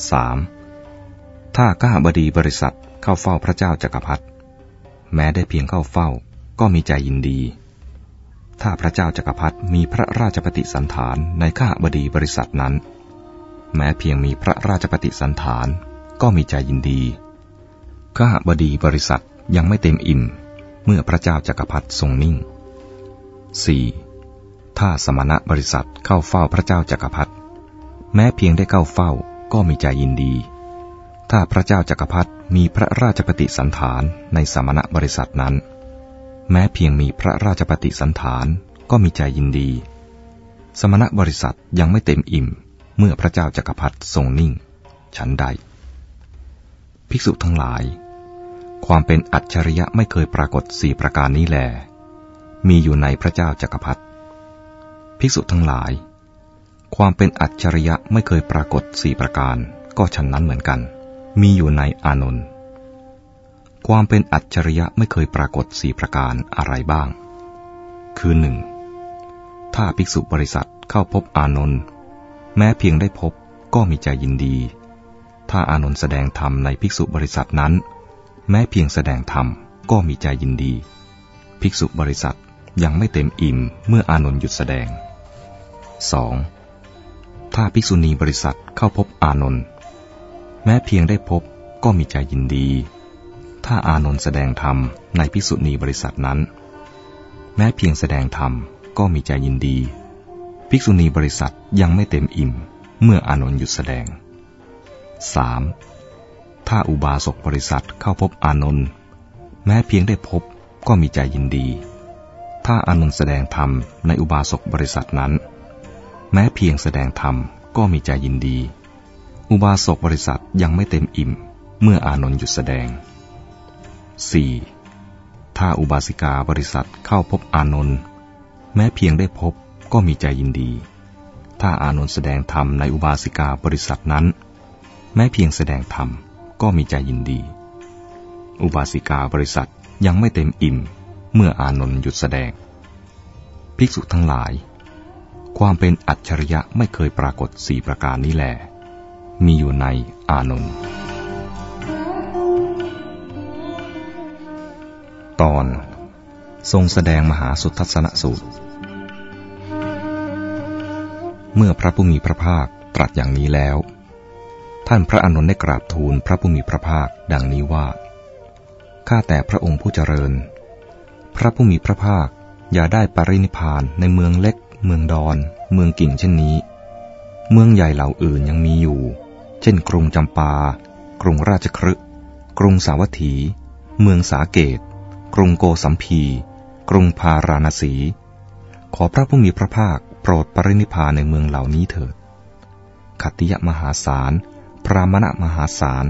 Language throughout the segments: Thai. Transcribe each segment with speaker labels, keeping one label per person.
Speaker 1: 3. ถ้าก้าบดีบริษัทเข้าเฝ้าพระเจ้าจักรพรรดิแม้ได้เพียงเข้าเฝ้าก็มีใจยินดี ถ้าพระเจ้าจักรพรรดิมีพระราชปฏิสันฐานในข้าบดีบริษัทนั้น แม้เพียงมีพระราชปฏิสันฐานก็มีใจยินดีข้าบดีบริษัทยังไม่เต็มอิ่มเมื่อพระเจ้าจักรพรรดิทรงนิ่ง 4. ถ้าสมณะบริษัทเข้าเฝ้าพระเจ้าจักรพรรดิแม้เพียงได้เข้าเฝ้า ก็มีใจยินดี ถ้าพระเจ้าจักรพรรดิมีพระราชปฏิสันฐานในสมณบริษัทนั้น แม้เพียงมีพระราชปฏิสันฐานก็มีใจยินดี สมณบริษัทยังไม่เต็มอิ่ม เมื่อพระเจ้าจักรพรรดิทรงนิ่ง ฉันใด ภิกษุทั้งหลาย ความเป็นอัจฉริยะไม่เคยปรากฏสี่ประการนี้แล มีอยู่ในพระเจ้าจักรพรรดิภิกษุทั้งหลาย ความเป็นอัจฉริยะไม่เคยปรากฏสี่ประการ ก็ฉันนั้นเหมือนกัน มีอยู่ในอานนท์ความเป็นอัจฉริยะไม่เคยปรากฏสี่ประการอะไรบ้าง คือหนึ่งถ้าภิกษุบริษัทเข้าพบอานนท์แม้เพียงได้พบก็มีใจยินดี ถ้าอานนท์แสดงธรรมในภิกษุบริษัทนั้น แม้เพียงแสดงธรรมก็มีใจยินดี ภิกษุบริษัทยังไม่เต็มอิ่มเมื่ออานนท์หยุดแสดง 2. ถ้าภิกษุณีบริษัทเข้าพบอานนท์แม้เพียงได้พบก็มีใจยินดี ถ้าอานนท์แสดงธรรมในพิสุณีบริษัทนั้น แม้เพียงแสดงธรรมก็มีใจยินดี ภิกษุณีบริษัทยังไม่เต็มอิ่ม เมื่ออานนท์หยุดแสดง 3. ถ้าอุบาสกบริษัทเข้าพบอานนท์แม้เพียงได้พบก็มีใจยินดี ถ้าอานนท์แสดงธรรมในอุบาสกบริษัทนั้น แม้เพียงแสดงธรรมก็มีใจยินดี อุบาสกบริษัทยังไม่เต็มอิ่ม เมื่ออานนท์หยุดแสดง 4. ถ้าอุบาสิกาบริษัทเข้าพบอานนท์แม้เพียงได้พบก็มีใจยินดี ถ้าอานนท์แสดงธรรมในอุบาสิกาบริษัทนั้น แม้เพียงแสดงธรรมก็มีใจยินดี อุบาสิกาบริษัทยังไม่เต็มอิ่ม เมื่ออานนท์หยุดแสดง ภิกษุทั้งหลาย ความเป็นอัจฉริยะไม่เคยปรากฏสี่ประการนี้แหละมีอยู่ในอานนท์ตอนทรงแสดงมหาสุทัศนสูตร เมื่อพระผู้มีพระภาคตรัสอย่างนี้แล้ว ท่านพระอานนท์ได้กราบทูลพระผู้มีพระภาคดังนี้ว่า ข้าแต่พระองค์ผู้เจริญ พระผู้มีพระภาคอย่าได้ปรินิพานในเมืองเล็ก เมืองดอน เมืองกิ่งเช่นนี้ เมืองใหญ่เหล่าอื่นยังมีอยู่ เช่น กรุงจำปา กรุงราชครึกรุงสาวัตถี เมืองสาเกต กรุงโกสัมพี กรุงพาราณสี ขอพระผู้มีพระภาคโปรดปรินิพานในเมืองเหล่านี้เถิดขัตติยมหาศาล พรามณมหาศาล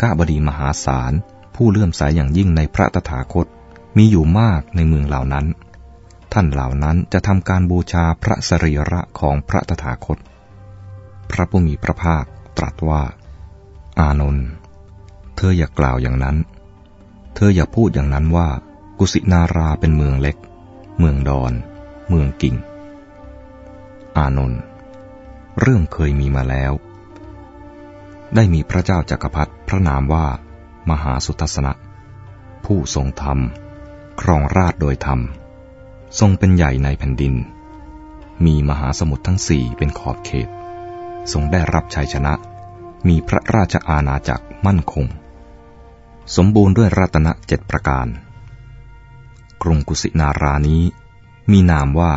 Speaker 1: ก้าบดีมหาศาล ผู้เลื่อมสายอย่างยิ่งในพระตถาคต มีอยู่มากในเมืองเหล่านั้น ท่านเหล่านั้นจะทำการบูชาพระสรีระของพระตถาคต พระผู้มีพระภาคตรัสว่า อานนท์เธออย่ากล่าวอย่างนั้น เธออย่าพูดอย่างนั้นว่า กุสินาราเป็นเมืองเล็ก เมืองดอน เมืองกิ่ง อานนท์เรื่องเคยมีมาแล้ว ได้มีพระเจ้าจากักรพรรดิพระนามว่า มหาสุทัศนะ ผู้ทรงธรรม ครองราชโดยธรรม ทรงเป็นใหญ่ในแผ่นดิน มีมหาสมุทรทั้งสี่เป็นขอบเขต ทรงได้รับชัยชนะ มีพระราชอาณาจักรมั่นคง สมบูรณ์ด้วยรัตนเจ็ดประการ กรุงกุสินารานี้ มีนามว่า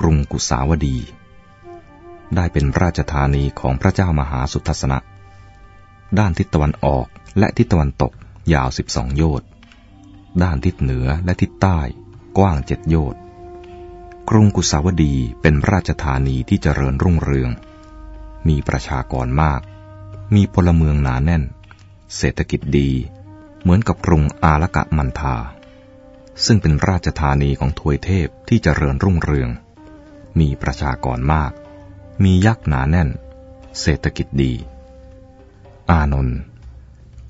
Speaker 1: กรุงกุสาวดี ได้เป็นราชธานีของพระเจ้ามหาสุทัศนะ ด้านทิศตะวันออกและทิศตะวันตกยาวสิบสองโยชน์ด้านทิศเหนือและทิศใต้กว้างเจ็ดโยชน์ กรุงกุสาวดีเป็นราชธานีที่เจริญรุ่งเรือง มีประชากรมาก มีพลเมืองหนาแน่น เศรษฐกิจดี เหมือนกับกรุงอาลกะมันทาซึ่งเป็นราชธานีของทวยเทพที่เจริญรุ่งเรือง มีประชากรมาก มียักษ์หนาแน่น เศรษฐกิจดี อานนท์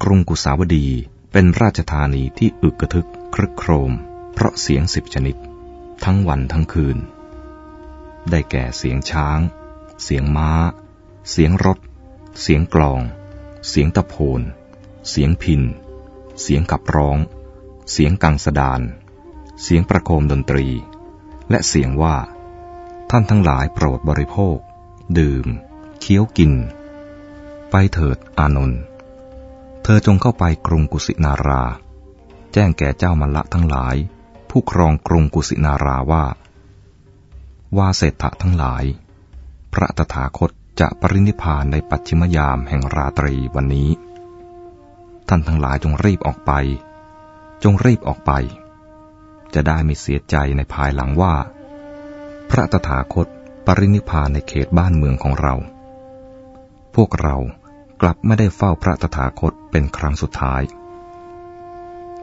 Speaker 1: กรุงกุสาวดีเป็นราชธานีที่อึกกระทึกครึกโครม เพราะเสียงสิบชนิด ทั้งวันทั้งคืน ได้แก่เสียงช้าง เสียงม้า เสียงรถ เสียงกลอง เสียงตะโพน เสียงพิน เสียงขับร้อง เสียงกังสดาน เสียงประโคมดนตรี และเสียงว่า ท่านทั้งหลายโปรดบริโภค ดื่ม เคี้ยวกิน ไปเถิดอานนท์เธอจงเข้าไปกรุงกุสินารา แจ้งแก่เจ้ามัลละทั้งหลาย ผู้ครองกรุงกุสินาราว่า ว่าเศรษฐะทั้งหลาย พระตถาคตจะปรินิพานในปัจฉิมยามแห่งราตรีวันนี้ ท่านทั้งหลายจงรีบออกไป จงรีบออกไป จะได้ไม่เสียใจในภายหลังว่า พระตถาคตปรินิพานในเขตบ้านเมืองของเรา พวกเรากลับไม่ได้เฝ้าพระตถาคตเป็นครั้งสุดท้าย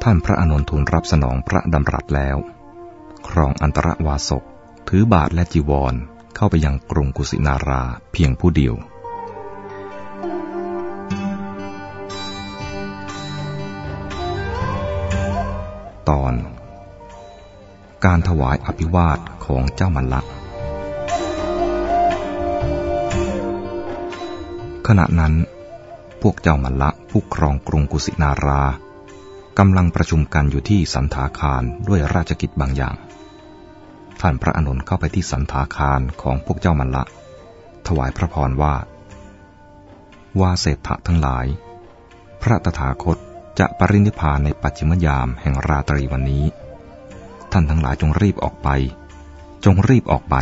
Speaker 1: ท่านพระอนุนทูลรับสนองพระดำรัสแล้ว ครองอันตรวาสก ถือบาทและจีวรเข้าไปยังกรุงกุสินาราเพียงผู้เดียว ตอน การถวายอภิวาทของเจ้ามันละขณะนั้น พวกเจ้ามันละผู้ครองกรุงกุสินาราำลังประชุมกันอยู่ที่สันถาคารด้วยราชกิจบางอย่าง ท่านพระอนุนเข้าไปที่สันถาคารของพวกเจ้ามันละ ถวายพระพรว่า ว่าเศรษฐะทั้งหลาย พระตถาคตจะปรินิพานในปัจฉิมยามแห่งราตรีวันนี้ ท่านทั้งหลายจงรีบออกไป จงรีบออกไป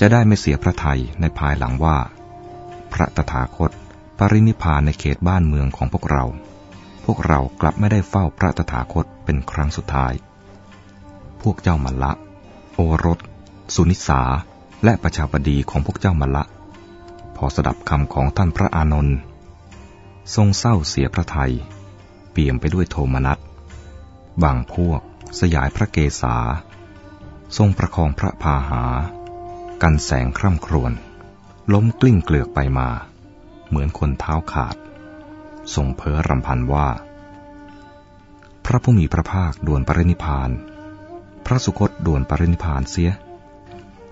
Speaker 1: จะได้ไม่เสียพระไทยในภายหลังว่า พระตถาคตปรินิพานในเขตบ้านเมืองของพวกเรา พวกเรากลับไม่ได้เฝ้าพระตถาคตเป็นครั้งสุดท้าย พวกเจ้ามันละ โอรส สุนิสา และประชาบดีของพวกเจ้ามาละ พอสดับคำของท่านพระอานนท์ทรงเศร้าเสียพระไทย เปี่ยมไปด้วยโทมนัส บางพวกสยายพระเกศา ทรงประคองพระพาหา กันแสงคร่ำครวญ ล้มกลิ้งเกลือกไปมา เหมือนคนเท้าขาด ทรงเพ้อรำพันว่า พระผู้มีพระภาคดวนปรินิพาน พระสุคตด่วนปรินิพานเสีย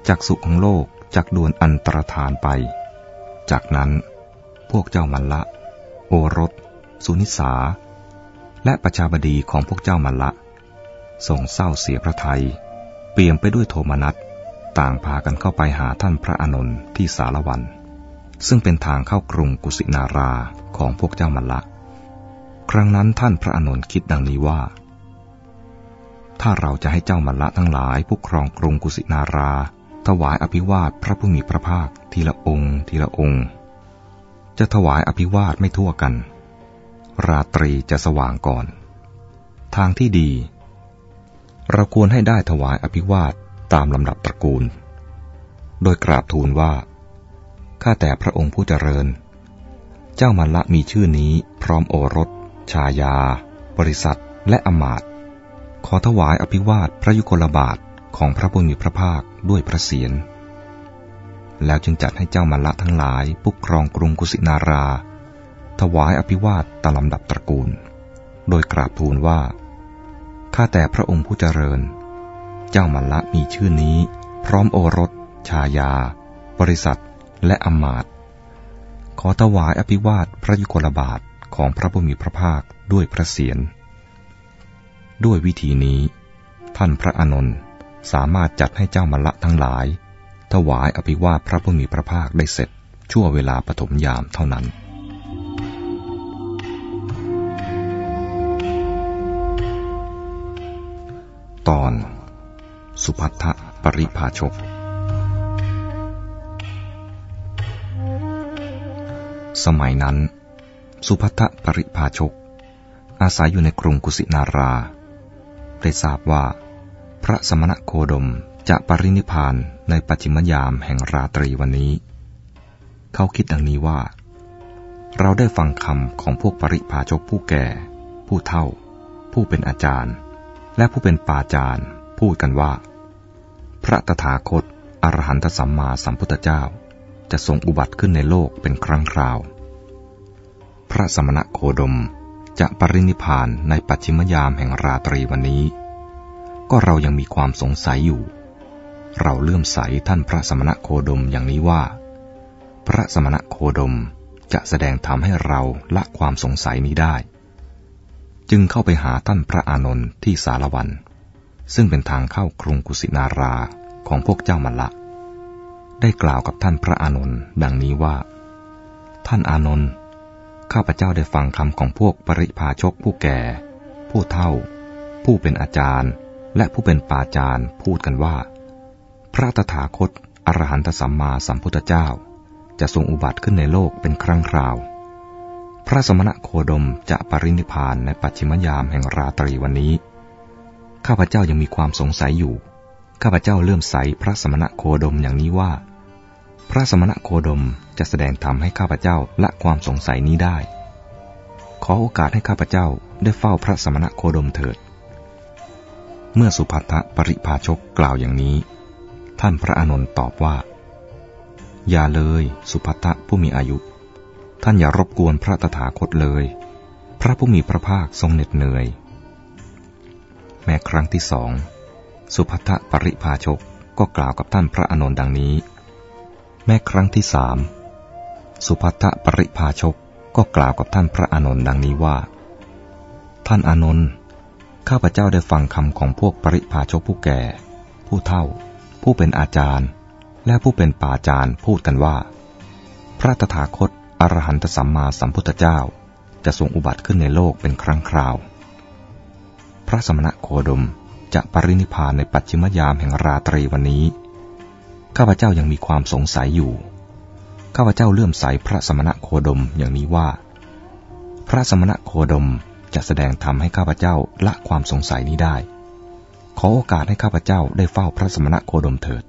Speaker 1: จากสุขของโลกจากด่วนอันตรธานไป จากนั้นพวกเจ้ามันละ โอรส สุนิสา และประชาบดีของพวกเจ้ามันละส่งเศร้าเสียพระไทย เปี่ยมไปด้วยโทมนัสต่างพากันเข้าไปหาท่านพระอานนท์ที่สารวัน ซึ่งเป็นทางเข้ากรุงกุสินารา ของพวกเจ้ามันละ ครั้งนั้นท่านพระอานนท์คิดดังนี้ว่า ถ้าเราจะให้เจ้ามัลละทั้งหลายผู้ครองกรุงกุสินารา ถวายอภิวาทพระผู้มีพระภาคทีละองค์ ทีละองค์ จะถวายอภิวาทไม่ทั่วกัน ราตรีจะสว่างก่อน ทางที่ดี เราควรให้ได้ถวายอภิวาทตามลำดับตระกูล โดยกราบทูลว่าข้าแต่พระองค์ผู้เจริญ เจ้ามัลละมีชื่อนี้พร้อมโอรส ชายา บริษัท และอมาตขอถวายอภิวาทพระยุคลบาทของพระผู้มีพระภาคด้วยพระเศียร แล้วจึงจัดให้เจ้ามัลละทั้งหลายปุกครองกรุงกุสินารา ถวายอภิวาทตามลำดับตระกูล โดยกราบทูลว่า ข้าแต่พระองค์ผู้เจริญ เจ้ามัลละมีชื่อนี้ พร้อมโอรส ชายา บริษัท และอมาต ขอถวายอภิวาทพระยุคลบาทของพระผู้มีพระภาคด้วยพระเศียร ด้วยวิธีนี้ ท่านพระอานนท์สามารถจัดให้เจ้ามละทั้งหลาย ถวายอภิวาทพระผู้มีพระภาคได้เสร็จ ชั่วเวลาปฐมยามเท่านั้นตอน สุพัทธปริภาชก สมัยนั้น สุพัทธปริภาชก อาศัยอยู่ในกรุงกุสินารา ได้ทราบว่า พระสมณโคดมจะปรินิพานในปัจจิมยามแห่งราตรีวันนี้ เขาคิดดังนี้ว่า เราได้ฟังคำของพวกปริพาชกผู้แก่ ผู้เท่า ผู้เป็นอาจารย์ และผู้เป็นปาจารย์ พูดกันว่า พระตถาคตอรหันตสัมมาสัมพุทธเจ้า จะทรงอุบัติขึ้นในโลกเป็นครั้งคราว พระสมณโคดมจะปรินิพานในปัจฉิมยามแห่งราตรีวันนี้ ก็เรายังมีความสงสัยอยู่ เราเลื่อมใสท่านพระสมณะโคดมอย่างนี้ว่า พระสมณะโคดมจะแสดงธรรมให้เราละความสงสัยนี้ได้ จึงเข้าไปหาท่านพระอานนท์ที่สารวัน ซึ่งเป็นทางเข้ากรุงกุสินาราของพวกเจ้ามัลละ ได้กล่าวกับท่านพระอานนท์ดังนี้ว่า ท่านอานนท์ข้าพเจ้าได้ฟังคำของพวกปริพาชกผู้แก่ ผู้เท่า ผู้เป็นอาจารย์ และผู้เป็นปาจารย์พูดกันว่า พระตถาคตอรหันตสัมมาสัมพุทธเจ้า จะทรงอุบัติขึ้นในโลกเป็นครั้งคราว พระสมณะโคดมจะปรินิพานในปัจฉิมยามแห่งราตรีวันนี้ ข้าพเจ้ายังมีความสงสัยอยู่ ข้าพเจ้าเลื่อมใสพระสมณะโคดมอย่างนี้ว่า พระสมณะโคดมจะแสดงธรรมให้ข้าพเจ้าละความสงสัยนี้ได้ ขอโอกาสให้ข้าพเจ้าได้เฝ้าพระสมณะโคดมเถิด เมื่อสุภัททปริภาชกกล่าวอย่างนี้ ท่านพระอานนท์ตอบว่า อย่าเลยสุภัททผู้มีอายุ ท่านอย่ารบกวนพระตถาคตเลย พระผู้มีพระภาคทรงเหน็ดเหนื่อย แม้ครั้งที่สอง สุภัททปริภาชกก็กล่าวกับท่านพระอานนท์ดังนี้ แม้ครั้งที่สามสุภัททปริภาชกก็กล่าวกับท่านพระอานนท์ดังนี้ว่า ท่านอานนท์ข้าพเจ้าได้ฟังคำของพวกปริภาชกผู้แก่ ผู้เฒ่า ผู้เป็นอาจารย์ และผู้เป็นป่าจารย์พูดกันว่า พระตถาคตอรหันตสัมมาสัมพุทธเจ้า จะทรงอุบัติขึ้นในโลกเป็นครั้งคราว พระสมณะโคดมจะปรินิพานในปัจฉิมยามแห่งราตรีวันนี้ ข้าพเจ้ายังมีความสงสัยอยู่ ข้าพเจ้าเลื่อมใสพระสมณะโคดมอย่างนี้ว่า พระสมณะโคดมจะแสดงธรรมให้ข้าพเจ้าละความสงสัยนี้ได้ ขอโอกาสให้ข้าพเจ้าได้เฝ้าพระสมณะโคดมเถิด